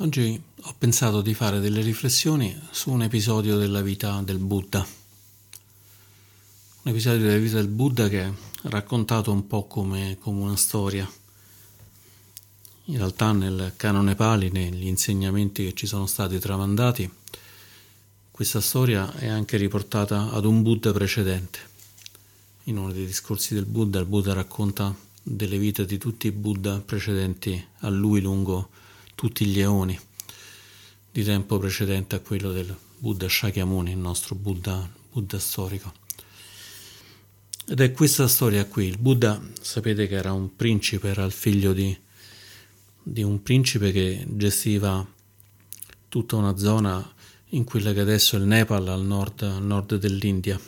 Oggi ho pensato di fare delle riflessioni su un episodio della vita del Buddha. Un episodio della vita del Buddha che è raccontato un po' come, come una storia. In realtà nel canone Pali, negli insegnamenti che ci sono stati tramandati, questa storia è anche riportata ad un Buddha precedente. In uno dei discorsi del Buddha, il Buddha racconta delle vite di tutti i Buddha precedenti a lui lungo tutti gli eoni di tempo precedente a quello del Buddha Shakyamuni, il nostro Buddha, Buddha storico. Ed è questa storia qui. Il Buddha, sapete che era un principe, era il figlio di, di un principe che gestiva tutta una zona in quella che adesso è il Nepal, al nord, al nord dell'India.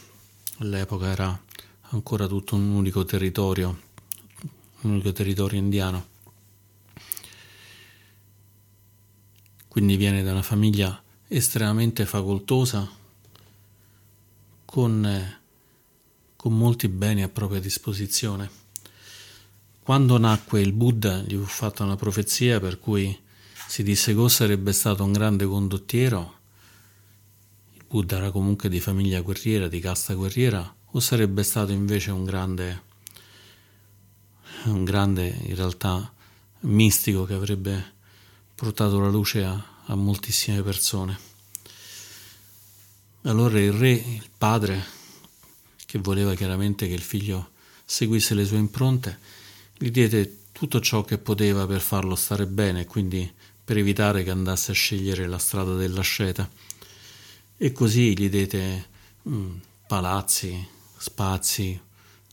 All'epoca era ancora tutto un unico territorio, un unico territorio indiano. Quindi viene da una famiglia estremamente facoltosa, con, eh, con molti beni a propria disposizione. Quando nacque il Buddha gli fu fatta una profezia per cui si disse che sarebbe stato un grande condottiero, il Buddha era comunque di famiglia guerriera, di casta guerriera, o sarebbe stato invece un grande, un grande in realtà mistico che avrebbe portato la luce a, a moltissime persone. Allora il re, il padre, che voleva chiaramente che il figlio seguisse le sue impronte, gli diede tutto ciò che poteva per farlo stare bene, quindi per evitare che andasse a scegliere la strada dell'asceta. E così gli diede mm, palazzi, spazi,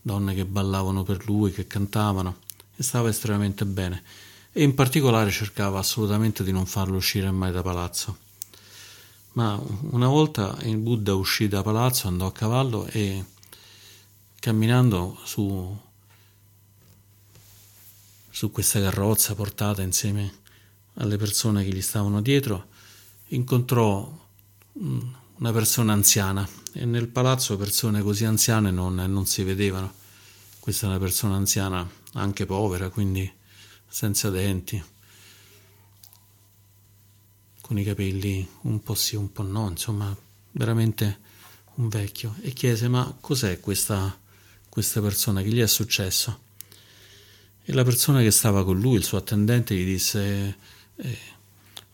donne che ballavano per lui, che cantavano, e stava estremamente bene e in particolare cercava assolutamente di non farlo uscire mai da palazzo. Ma una volta il Buddha uscì da palazzo, andò a cavallo e camminando su, su questa carrozza portata insieme alle persone che gli stavano dietro, incontrò una persona anziana e nel palazzo persone così anziane non, non si vedevano. Questa è una persona anziana anche povera, quindi senza denti, con i capelli un po' sì, un po' no, insomma, veramente un vecchio, e chiese: Ma cos'è questa, questa persona? Che gli è successo? E la persona che stava con lui, il suo attendente, gli disse: eh,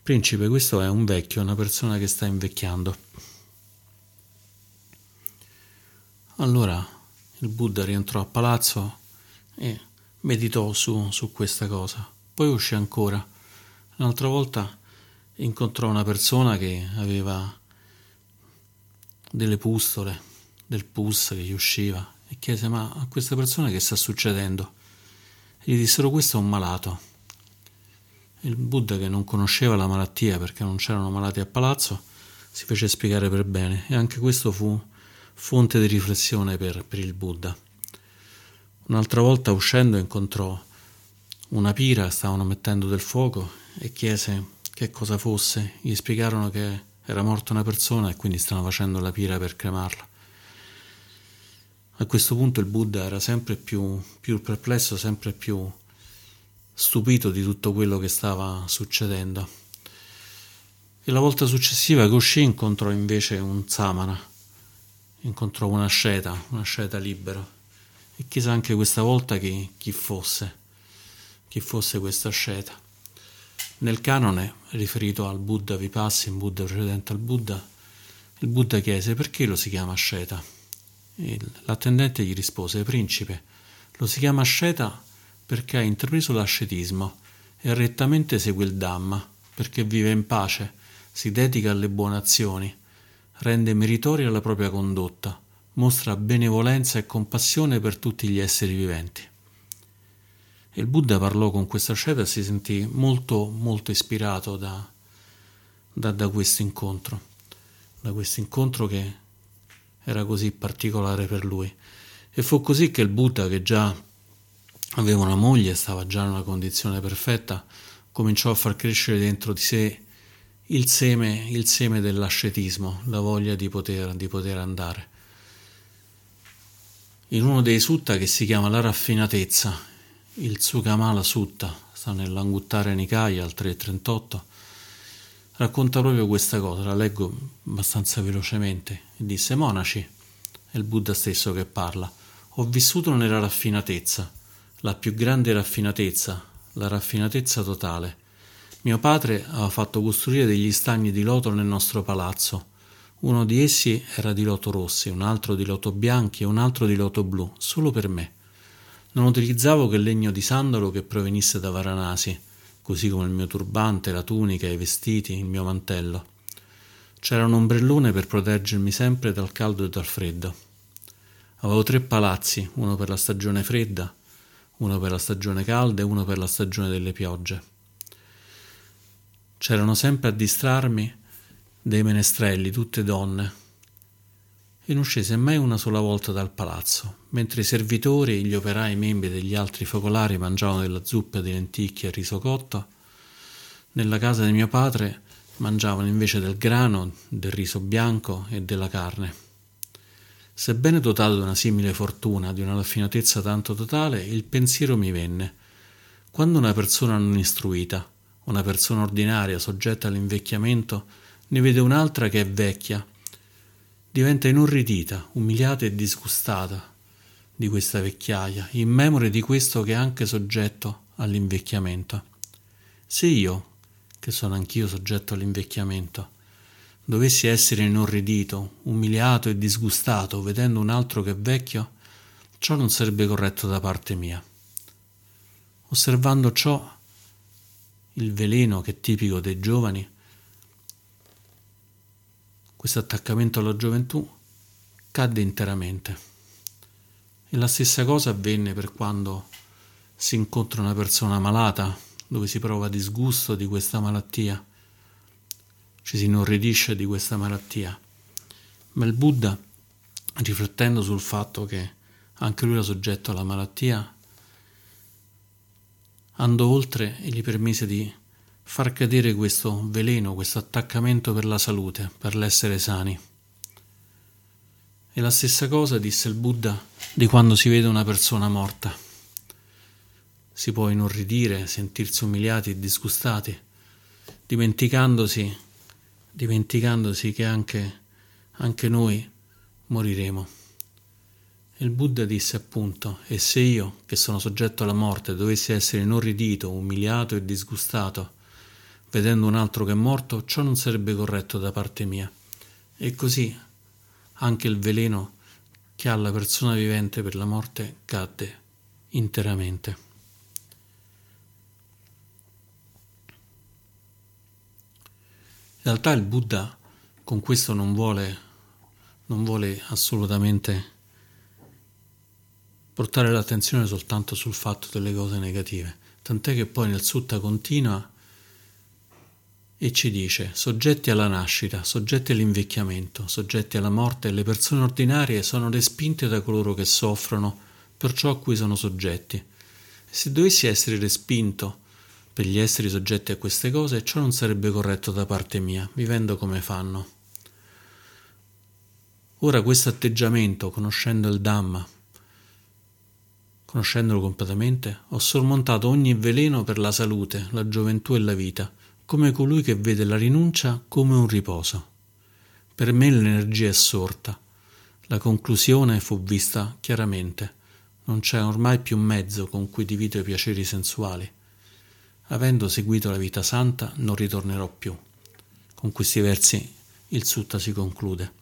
Principe, questo è un vecchio, una persona che sta invecchiando. Allora il Buddha rientrò a palazzo e meditò su, su questa cosa. Poi uscì ancora. Un'altra volta incontrò una persona che aveva delle pustole, del pus che gli usciva e chiese ma a questa persona che sta succedendo? E gli dissero questo è un malato. Il Buddha che non conosceva la malattia perché non c'erano malati a palazzo si fece spiegare per bene e anche questo fu fonte di riflessione per, per il Buddha. Un'altra volta uscendo incontrò una pira, stavano mettendo del fuoco e chiese che cosa fosse. Gli spiegarono che era morta una persona e quindi stavano facendo la pira per cremarla. A questo punto il Buddha era sempre più, più perplesso, sempre più stupito di tutto quello che stava succedendo. E la volta successiva uscì incontrò invece un samana, incontrò una sceta, una sceta libera e chissà anche questa volta chi, chi fosse, chi fosse questa sceta. Nel canone, riferito al Buddha Vipassi, in Buddha precedente al Buddha, il Buddha chiese perché lo si chiama sceta. L'attendente gli rispose, principe, lo si chiama sceta perché ha intrapreso l'ascetismo e rettamente segue il Dhamma, perché vive in pace, si dedica alle buone azioni, rende meritoria la propria condotta, mostra benevolenza e compassione per tutti gli esseri viventi. Il Buddha parlò con questa sceta e si sentì molto, molto ispirato da, da, da questo incontro, da questo incontro che era così particolare per lui. E fu così che il Buddha, che già aveva una moglie, stava già in una condizione perfetta, cominciò a far crescere dentro di sé il seme, il seme dell'ascetismo, la voglia di poter, di poter andare in uno dei sutta che si chiama La raffinatezza, il Sukamala Sutta, sta nell'Anguttara Nikaya al 338, racconta proprio questa cosa, la leggo abbastanza velocemente. E disse: Monaci, è il Buddha stesso che parla. Ho vissuto nella raffinatezza, la più grande raffinatezza, la raffinatezza totale. Mio padre aveva fatto costruire degli stagni di loto nel nostro palazzo. Uno di essi era di loto rossi, un altro di loto bianchi e un altro di loto blu, solo per me. Non utilizzavo che legno di sandalo che provenisse da Varanasi così come il mio turbante, la tunica, i vestiti, il mio mantello. C'era un ombrellone per proteggermi sempre dal caldo e dal freddo. Avevo tre palazzi, uno per la stagione fredda, uno per la stagione calda e uno per la stagione delle piogge. C'erano sempre a distrarmi dei menestrelli, tutte donne, e non scese mai una sola volta dal palazzo, mentre i servitori gli operai membri degli altri focolari mangiavano della zuppa di lenticchie e riso cotto, nella casa di mio padre mangiavano invece del grano, del riso bianco e della carne. Sebbene dotato di una simile fortuna, di una raffinatezza tanto totale, il pensiero mi venne. Quando una persona non istruita, una persona ordinaria soggetta all'invecchiamento, ne vede un'altra che è vecchia, diventa inorridita, umiliata e disgustata di questa vecchiaia, in memoria di questo che è anche soggetto all'invecchiamento. Se io, che sono anch'io soggetto all'invecchiamento, dovessi essere inorridito, umiliato e disgustato vedendo un altro che è vecchio, ciò non sarebbe corretto da parte mia. Osservando ciò, il veleno che è tipico dei giovani questo attaccamento alla gioventù cadde interamente. E la stessa cosa avvenne per quando si incontra una persona malata, dove si prova disgusto di questa malattia, ci si inorridisce di questa malattia. Ma il Buddha, riflettendo sul fatto che anche lui era soggetto alla malattia, andò oltre e gli permise di far cadere questo veleno, questo attaccamento per la salute, per l'essere sani. E la stessa cosa disse il Buddha di quando si vede una persona morta. Si può inorridire, sentirsi umiliati e disgustati, dimenticandosi, dimenticandosi che anche, anche noi moriremo. E il Buddha disse appunto, e se io, che sono soggetto alla morte, dovessi essere inorridito, umiliato e disgustato, vedendo un altro che è morto, ciò non sarebbe corretto da parte mia. E così anche il veleno che ha la persona vivente per la morte cadde interamente. In realtà il Buddha con questo non vuole, non vuole assolutamente portare l'attenzione soltanto sul fatto delle cose negative, tant'è che poi nel Sutta continua e ci dice soggetti alla nascita, soggetti all'invecchiamento, soggetti alla morte, le persone ordinarie sono respinte da coloro che soffrono per ciò a cui sono soggetti. Se dovessi essere respinto per gli esseri soggetti a queste cose, ciò non sarebbe corretto da parte mia, vivendo come fanno. Ora questo atteggiamento, conoscendo il Dhamma, conoscendolo completamente, ho sormontato ogni veleno per la salute, la gioventù e la vita, come colui che vede la rinuncia come un riposo. Per me l'energia è sorta. La conclusione fu vista chiaramente. Non c'è ormai più mezzo con cui divido i piaceri sensuali. Avendo seguito la vita santa, non ritornerò più. Con questi versi il sutta si conclude.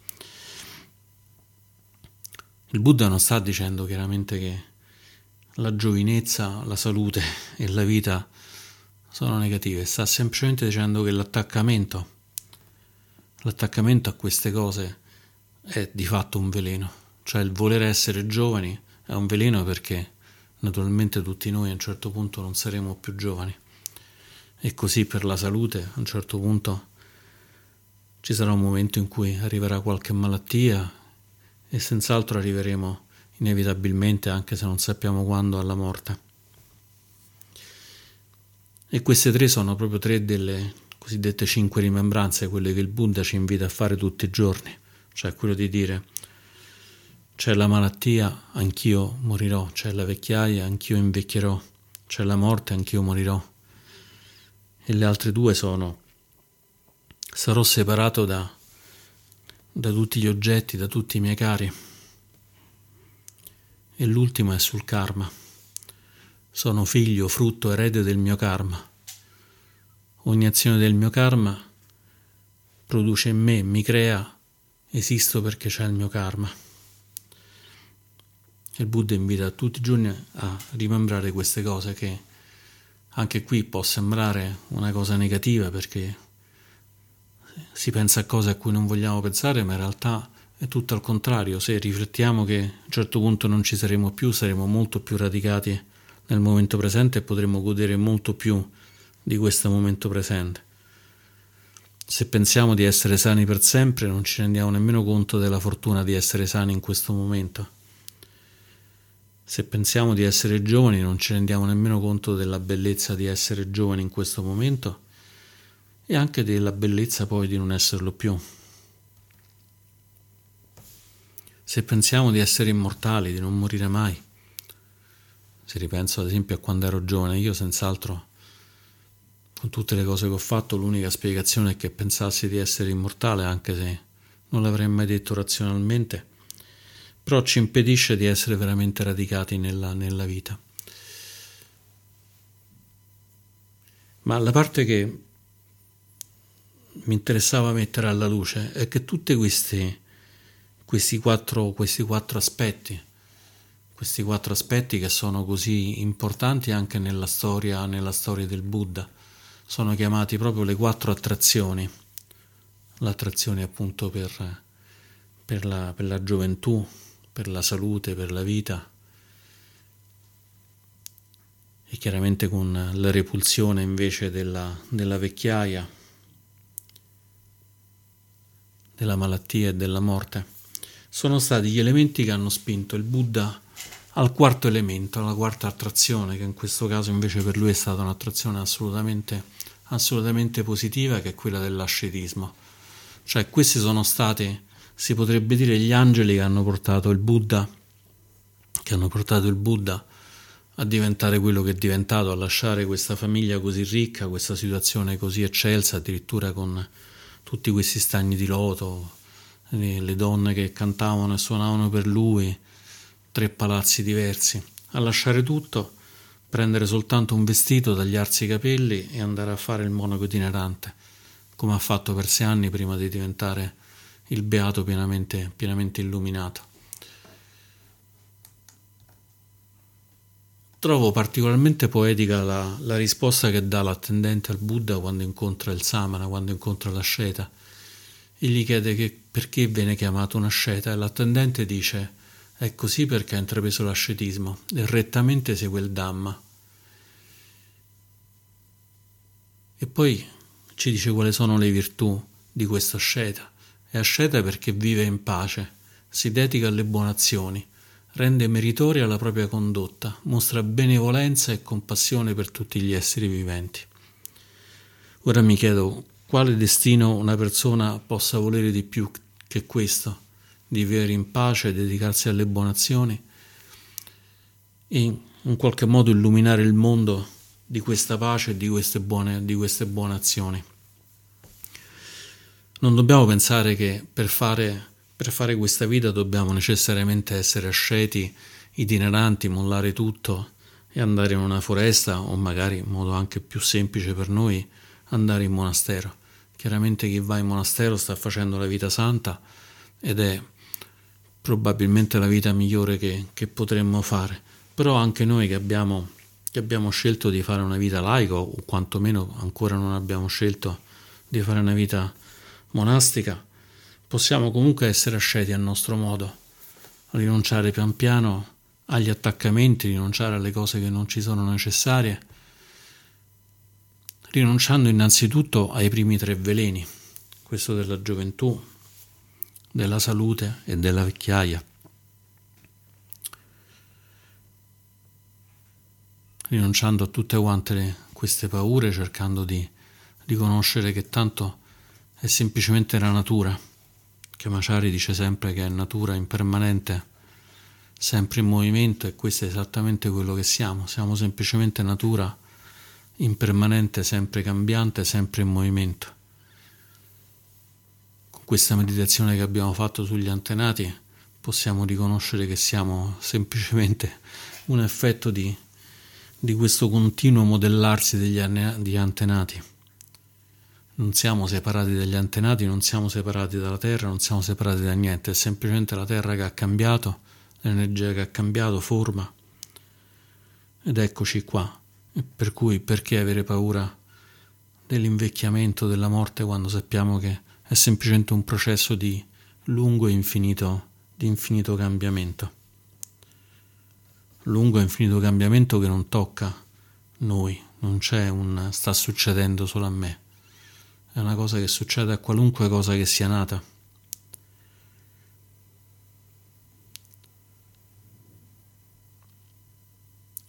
Il Buddha non sta dicendo chiaramente che la giovinezza, la salute e la vita sono negative, sta semplicemente dicendo che l'attaccamento, l'attaccamento a queste cose è di fatto un veleno, cioè il voler essere giovani è un veleno perché naturalmente tutti noi a un certo punto non saremo più giovani. E così per la salute a un certo punto ci sarà un momento in cui arriverà qualche malattia e senz'altro arriveremo inevitabilmente anche se non sappiamo quando alla morte. E queste tre sono proprio tre delle cosiddette cinque rimembranze, quelle che il Buddha ci invita a fare tutti i giorni, cioè quello di dire c'è la malattia, anch'io morirò, c'è la vecchiaia, anch'io invecchierò, c'è la morte, anch'io morirò. E le altre due sono sarò separato da, da tutti gli oggetti, da tutti i miei cari. E l'ultimo è sul karma. Sono figlio, frutto, erede del mio karma. Ogni azione del mio karma produce in me, mi crea, esisto perché c'è il mio karma. Il Buddha invita tutti i giorni a rimembrare queste cose che anche qui può sembrare una cosa negativa perché si pensa a cose a cui non vogliamo pensare, ma in realtà è tutto al contrario. Se riflettiamo che a un certo punto non ci saremo più, saremo molto più radicati nel momento presente e potremo godere molto più di questo momento presente. Se pensiamo di essere sani per sempre, non ci rendiamo nemmeno conto della fortuna di essere sani in questo momento. Se pensiamo di essere giovani, non ci rendiamo nemmeno conto della bellezza di essere giovani in questo momento e anche della bellezza poi di non esserlo più. Se pensiamo di essere immortali, di non morire mai, se ripenso ad esempio a quando ero giovane, io senz'altro con tutte le cose che ho fatto, l'unica spiegazione è che pensassi di essere immortale, anche se non l'avrei mai detto razionalmente, però ci impedisce di essere veramente radicati nella, nella vita. Ma la parte che mi interessava mettere alla luce è che tutti questi, questi, quattro, questi quattro aspetti, questi quattro aspetti che sono così importanti anche nella storia, nella storia del Buddha, sono chiamati proprio le quattro attrazioni. L'attrazione appunto per, per, la, per la gioventù, per la salute, per la vita. E chiaramente con la repulsione invece della, della vecchiaia della malattia e della morte, sono stati gli elementi che hanno spinto il Buddha al quarto elemento, alla quarta attrazione, che in questo caso invece per lui è stata un'attrazione assolutamente, assolutamente positiva, che è quella dell'ascetismo. Cioè questi sono stati, si potrebbe dire, gli angeli che hanno portato il Buddha, che hanno portato il Buddha a diventare quello che è diventato, a lasciare questa famiglia così ricca, questa situazione così eccelsa, addirittura con tutti questi stagni di loto, le donne che cantavano e suonavano per lui, tre palazzi diversi, a lasciare tutto, prendere soltanto un vestito, tagliarsi i capelli e andare a fare il monaco itinerante, come ha fatto per sei anni prima di diventare il beato pienamente, pienamente illuminato. Trovo particolarmente poetica la, la, risposta che dà l'attendente al Buddha quando incontra il Samana, quando incontra l'asceta e gli chiede che perché viene chiamato un asceta e l'attendente dice è così perché ha intrapreso l'ascetismo e rettamente segue il Dhamma. E poi ci dice quali sono le virtù di questo asceta. È asceta perché vive in pace, si dedica alle buone azioni, rende meritoria la propria condotta, mostra benevolenza e compassione per tutti gli esseri viventi. Ora mi chiedo quale destino una persona possa volere di più che questo, di vivere in pace, dedicarsi alle buone azioni e in qualche modo illuminare il mondo di questa pace e di queste buone, di queste buone azioni. Non dobbiamo pensare che per fare per fare questa vita dobbiamo necessariamente essere asceti, itineranti, mollare tutto e andare in una foresta o magari in modo anche più semplice per noi andare in monastero. Chiaramente chi va in monastero sta facendo la vita santa ed è probabilmente la vita migliore che, che potremmo fare. Però anche noi che abbiamo, che abbiamo scelto di fare una vita laica o quantomeno ancora non abbiamo scelto di fare una vita monastica, possiamo comunque essere asceti a nostro modo, rinunciare pian piano agli attaccamenti, rinunciare alle cose che non ci sono necessarie, rinunciando innanzitutto ai primi tre veleni, questo della gioventù, della salute e della vecchiaia. Rinunciando a tutte quante le, queste paure, cercando di riconoscere che tanto è semplicemente la natura che Maciari dice sempre che è natura impermanente, sempre in movimento e questo è esattamente quello che siamo, siamo semplicemente natura impermanente, sempre cambiante, sempre in movimento. Questa meditazione che abbiamo fatto sugli antenati possiamo riconoscere che siamo semplicemente un effetto di, di questo continuo modellarsi degli antenati. Non siamo separati dagli antenati, non siamo separati dalla Terra, non siamo separati da niente, è semplicemente la Terra che ha cambiato, l'energia che ha cambiato forma. Ed eccoci qua. Per cui perché avere paura dell'invecchiamento, della morte, quando sappiamo che è semplicemente un processo di lungo e infinito, di infinito cambiamento. Lungo e infinito cambiamento che non tocca noi, non c'è un sta succedendo solo a me, è una cosa che succede a qualunque cosa che sia nata.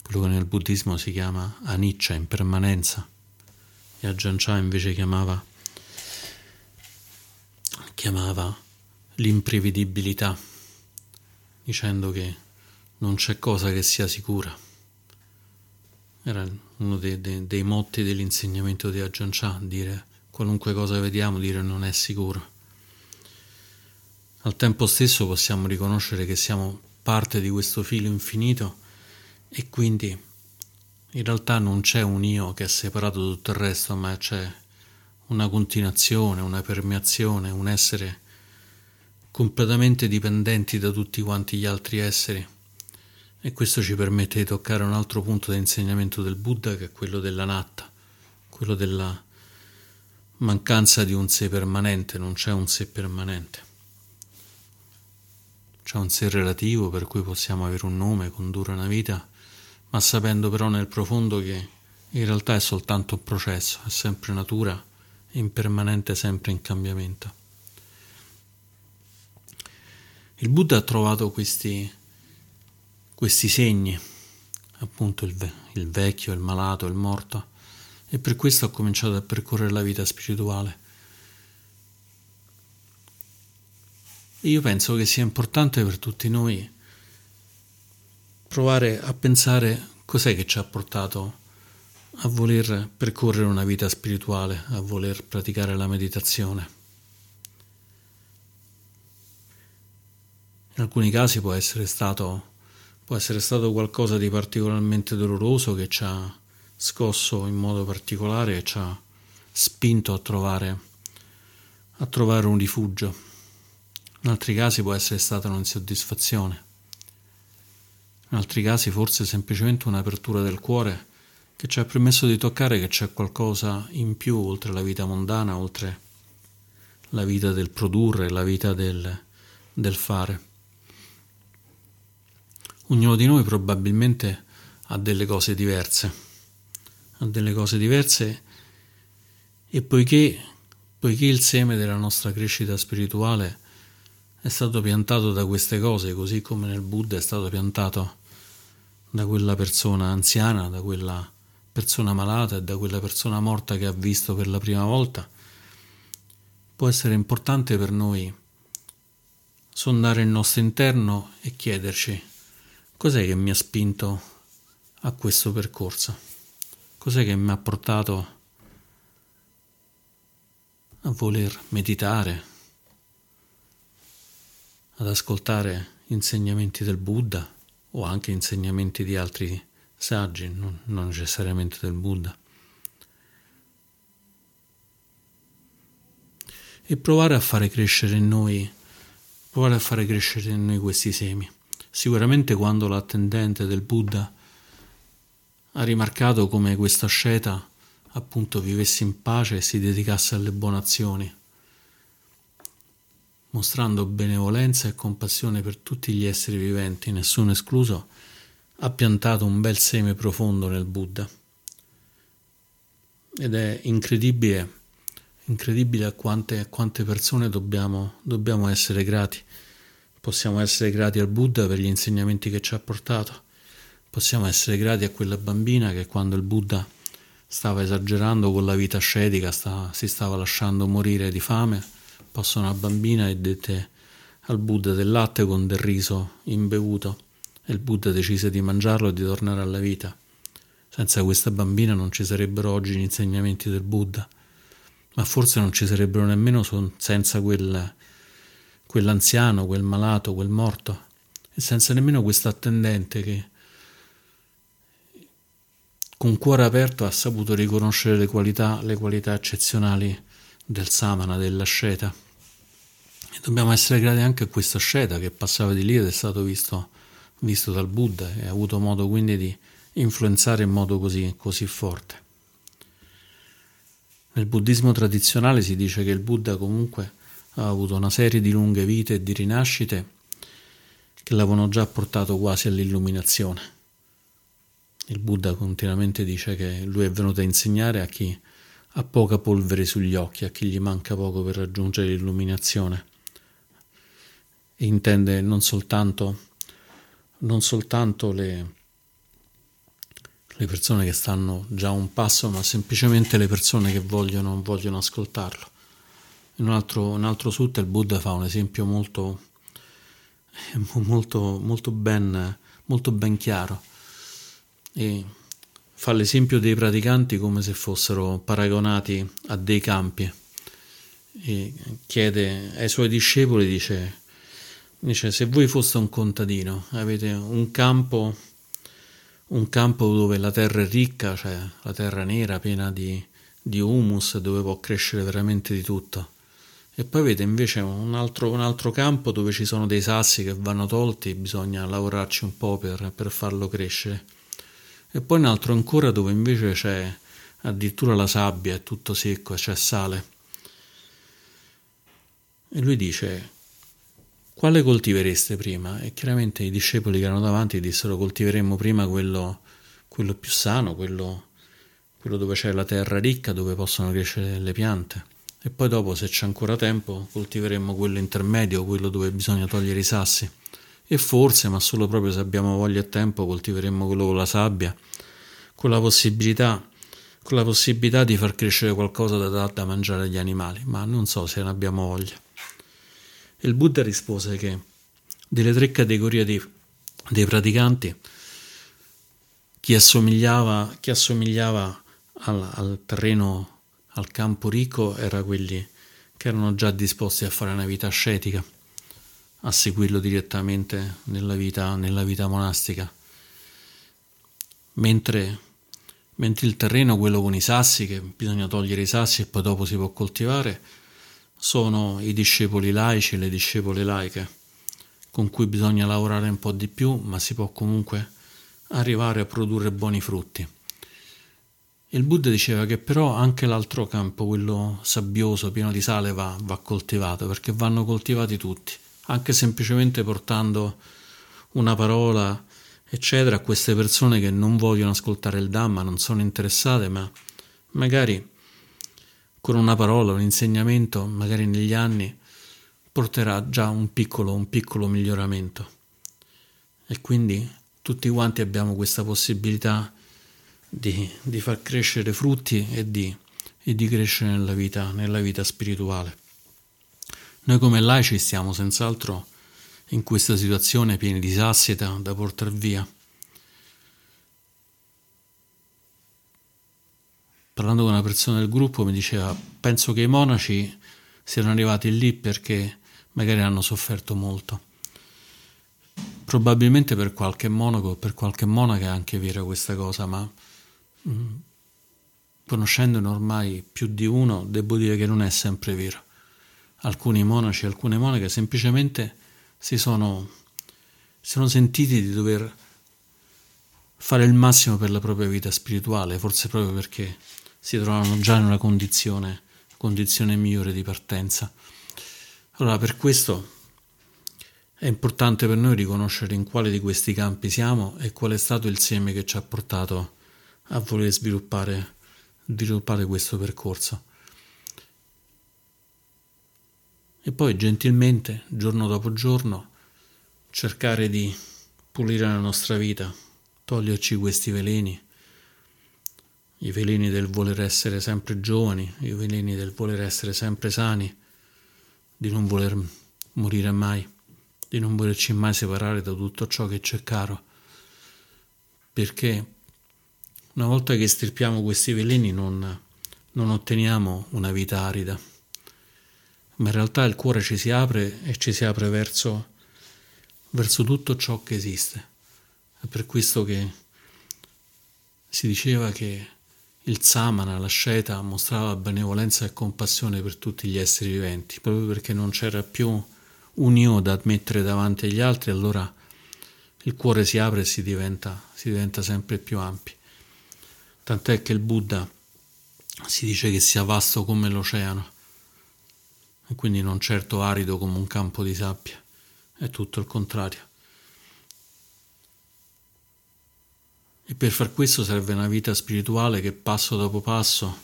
Quello che nel buddismo si chiama aniccia, impermanenza, e Ajahn Chah invece chiamava chiamava l'imprevedibilità, dicendo che non c'è cosa che sia sicura. Era uno dei, dei, dei motti dell'insegnamento di Ajahn Chah, dire qualunque cosa vediamo, dire non è sicuro. Al tempo stesso possiamo riconoscere che siamo parte di questo filo infinito e quindi in realtà non c'è un io che è separato da tutto il resto, ma c'è una continuazione, una permeazione, un essere completamente dipendenti da tutti quanti gli altri esseri. E questo ci permette di toccare un altro punto di insegnamento del Buddha, che è quello dell'anatta, quello della mancanza di un sé permanente, non c'è un sé permanente. C'è un sé relativo per cui possiamo avere un nome, condurre una vita, ma sapendo però nel profondo che in realtà è soltanto un processo, è sempre natura impermanente sempre in cambiamento. Il Buddha ha trovato questi, questi segni, appunto il, il vecchio, il malato, il morto, e per questo ha cominciato a percorrere la vita spirituale. io penso che sia importante per tutti noi provare a pensare cos'è che ci ha portato a voler percorrere una vita spirituale, a voler praticare la meditazione. In alcuni casi può essere stato, può essere stato qualcosa di particolarmente doloroso che ci ha scosso in modo particolare e ci ha spinto a trovare, a trovare un rifugio. In altri casi può essere stata un'insoddisfazione. In altri casi forse semplicemente un'apertura del cuore che ci ha permesso di toccare che c'è qualcosa in più oltre la vita mondana, oltre la vita del produrre, la vita del, del fare. Ognuno di noi probabilmente ha delle cose diverse, ha delle cose diverse e poiché, poiché il seme della nostra crescita spirituale è stato piantato da queste cose, così come nel Buddha è stato piantato da quella persona anziana, da quella persona malata e da quella persona morta che ha visto per la prima volta, può essere importante per noi sondare il nostro interno e chiederci cos'è che mi ha spinto a questo percorso, cos'è che mi ha portato a voler meditare, ad ascoltare insegnamenti del Buddha o anche insegnamenti di altri saggi, non, non necessariamente del Buddha. E provare a fare crescere in noi, provare a fare crescere in noi questi semi. Sicuramente quando l'attendente del Buddha ha rimarcato come questa sceta appunto vivesse in pace e si dedicasse alle buone azioni, mostrando benevolenza e compassione per tutti gli esseri viventi, nessuno escluso, ha piantato un bel seme profondo nel Buddha. Ed è incredibile, incredibile a quante, a quante persone dobbiamo, dobbiamo essere grati. Possiamo essere grati al Buddha per gli insegnamenti che ci ha portato. Possiamo essere grati a quella bambina che quando il Buddha stava esagerando con la vita ascetica, stava, si stava lasciando morire di fame, passò una bambina e dette al Buddha del latte con del riso imbevuto e il Buddha decise di mangiarlo e di tornare alla vita. Senza questa bambina non ci sarebbero oggi gli insegnamenti del Buddha. ma forse non ci sarebbero nemmeno senza quel, quell'anziano, quel malato, quel morto, e senza nemmeno quest'attendente che con cuore aperto ha saputo riconoscere le qualità, le qualità eccezionali del Samana, dell'asceta. E dobbiamo essere grati anche a questo asceta che passava di lì ed è stato visto, visto dal Buddha e ha avuto modo quindi di influenzare in modo così, così forte. Nel buddismo tradizionale si dice che il Buddha comunque ha avuto una serie di lunghe vite e di rinascite che l'avevano già portato quasi all'illuminazione. Il Buddha continuamente dice che lui è venuto a insegnare a chi ha poca polvere sugli occhi, a chi gli manca poco per raggiungere l'illuminazione. E intende non soltanto, non soltanto le, le persone che stanno già un passo, ma semplicemente le persone che vogliono, vogliono ascoltarlo. In un altro, un altro sutta il Buddha fa un esempio molto, molto, molto, ben, molto ben chiaro e fa l'esempio dei praticanti come se fossero paragonati a dei campi e chiede ai suoi discepoli, dice, dice se voi foste un contadino, avete un campo un campo dove la terra è ricca, cioè la terra nera piena di, di humus, dove può crescere veramente di tutto. E poi vede invece un altro, un altro, campo dove ci sono dei sassi che vanno tolti, bisogna lavorarci un po' per, per farlo crescere. E poi un altro ancora dove invece c'è addirittura la sabbia, è tutto secco, c'è sale. E lui dice, quale coltivereste prima? E chiaramente i discepoli che erano davanti dissero coltiveremmo prima quello, quello più sano, quello, quello dove c'è la terra ricca, dove possono crescere le piante. E poi dopo, se c'è ancora tempo, coltiveremmo quello intermedio, quello dove bisogna togliere i sassi. E forse, ma solo proprio se abbiamo voglia e tempo, coltiveremmo quello con la sabbia, con la possibilità, con la possibilità di far crescere qualcosa da, da mangiare agli animali, ma non so se ne abbiamo voglia. Il Buddha rispose che delle tre categorie di, dei praticanti, chi assomigliava, chi assomigliava al, al terreno, al campo ricco, era quelli che erano già disposti a fare una vita ascetica, a seguirlo direttamente nella vita, nella vita monastica. Mentre, mentre il terreno, quello con i sassi, che bisogna togliere i sassi e poi dopo si può coltivare, sono i discepoli laici e le discepole laiche, con cui bisogna lavorare un po' di più, ma si può comunque arrivare a produrre buoni frutti. Il Buddha diceva che però anche l'altro campo, quello sabbioso, pieno di sale, va, va coltivato, perché vanno coltivati tutti, anche semplicemente portando una parola, eccetera, a queste persone che non vogliono ascoltare il Dhamma, non sono interessate, ma magari con una parola, un insegnamento, magari negli anni, porterà già un piccolo, un piccolo miglioramento. E quindi tutti quanti abbiamo questa possibilità di, di far crescere frutti e di, e di crescere nella vita, nella vita spirituale. Noi come laici stiamo senz'altro in questa situazione pieni di sassietà da portare via parlando con una persona del gruppo mi diceva penso che i monaci siano arrivati lì perché magari hanno sofferto molto. Probabilmente per qualche monaco per qualche monaca è anche vera questa cosa, ma mh, mm, conoscendone ormai più di uno, devo dire che non è sempre vero. Alcuni monaci alcune monache semplicemente si sono, si sono sentiti di dover fare il massimo per la propria vita spirituale, forse proprio perché si trovano già in una condizione, condizione migliore di partenza. Allora, per questo è importante per noi riconoscere in quale di questi campi siamo e qual è stato il seme che ci ha portato a voler sviluppare, sviluppare questo percorso. E poi gentilmente, giorno dopo giorno, cercare di pulire la nostra vita, toglierci questi veleni i veleni del voler essere sempre giovani, i veleni del voler essere sempre sani, di non voler morire mai, di non volerci mai separare da tutto ciò che c'è caro. Perché una volta che stirpiamo questi veleni non, non otteniamo una vita arida, ma in realtà il cuore ci si apre e ci si apre verso, verso tutto ciò che esiste. È per questo che si diceva che il Samana, la Sheta, mostrava benevolenza e compassione per tutti gli esseri viventi, proprio perché non c'era più un io da mettere davanti agli altri, allora il cuore si apre e si diventa, si diventa sempre più ampio. Tant'è che il Buddha si dice che sia vasto come l'oceano, e quindi non certo arido come un campo di sabbia, è tutto il contrario. E per far questo serve una vita spirituale che passo dopo passo,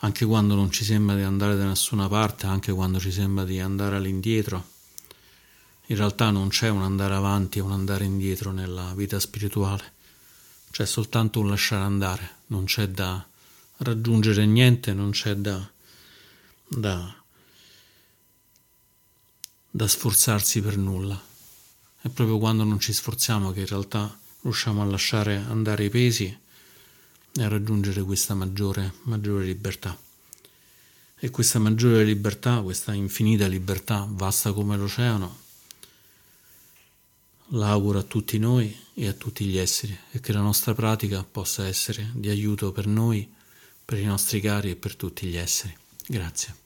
anche quando non ci sembra di andare da nessuna parte, anche quando ci sembra di andare all'indietro, in realtà non c'è un andare avanti e un andare indietro nella vita spirituale, c'è soltanto un lasciare andare, non c'è da raggiungere niente, non c'è da, da, da sforzarsi per nulla. È proprio quando non ci sforziamo che in realtà riusciamo a lasciare andare i pesi e a raggiungere questa maggiore, maggiore libertà. E questa maggiore libertà, questa infinita libertà, vasta come l'oceano, L'auguro a tutti noi e a tutti gli esseri e che la nostra pratica possa essere di aiuto per noi, per i nostri cari e per tutti gli esseri. Grazie.